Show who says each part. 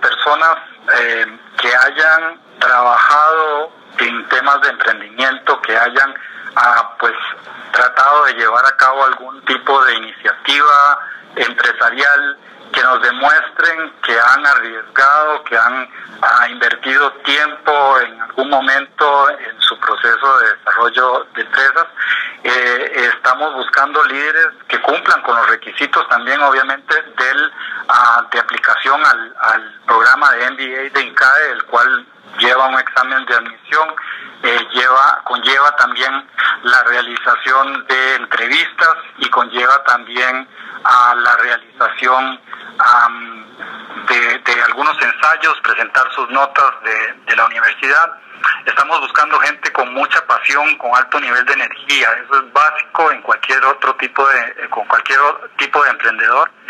Speaker 1: personas eh, que hayan trabajado en temas de emprendimiento, que hayan ah, pues tratado de llevar a cabo algún tipo de iniciativa empresarial, que nos demuestren que han arriesgado, que han ah, invertido tiempo en algún momento en su proceso de desarrollo de empresas. Eh, estamos buscando líderes que cumplan con los requisitos también, obviamente, del de aplicación al, al programa de MBA de INCAE, el cual lleva un examen de admisión, eh, lleva, conlleva también la realización de entrevistas y conlleva también a la realización de, algunos ensayos, presentar sus notas de, la universidad. Estamos buscando gente con mucha pasión, con alto nivel de energía. Eso es básico en cualquier otro tipo de, con cualquier tipo de emprendedor.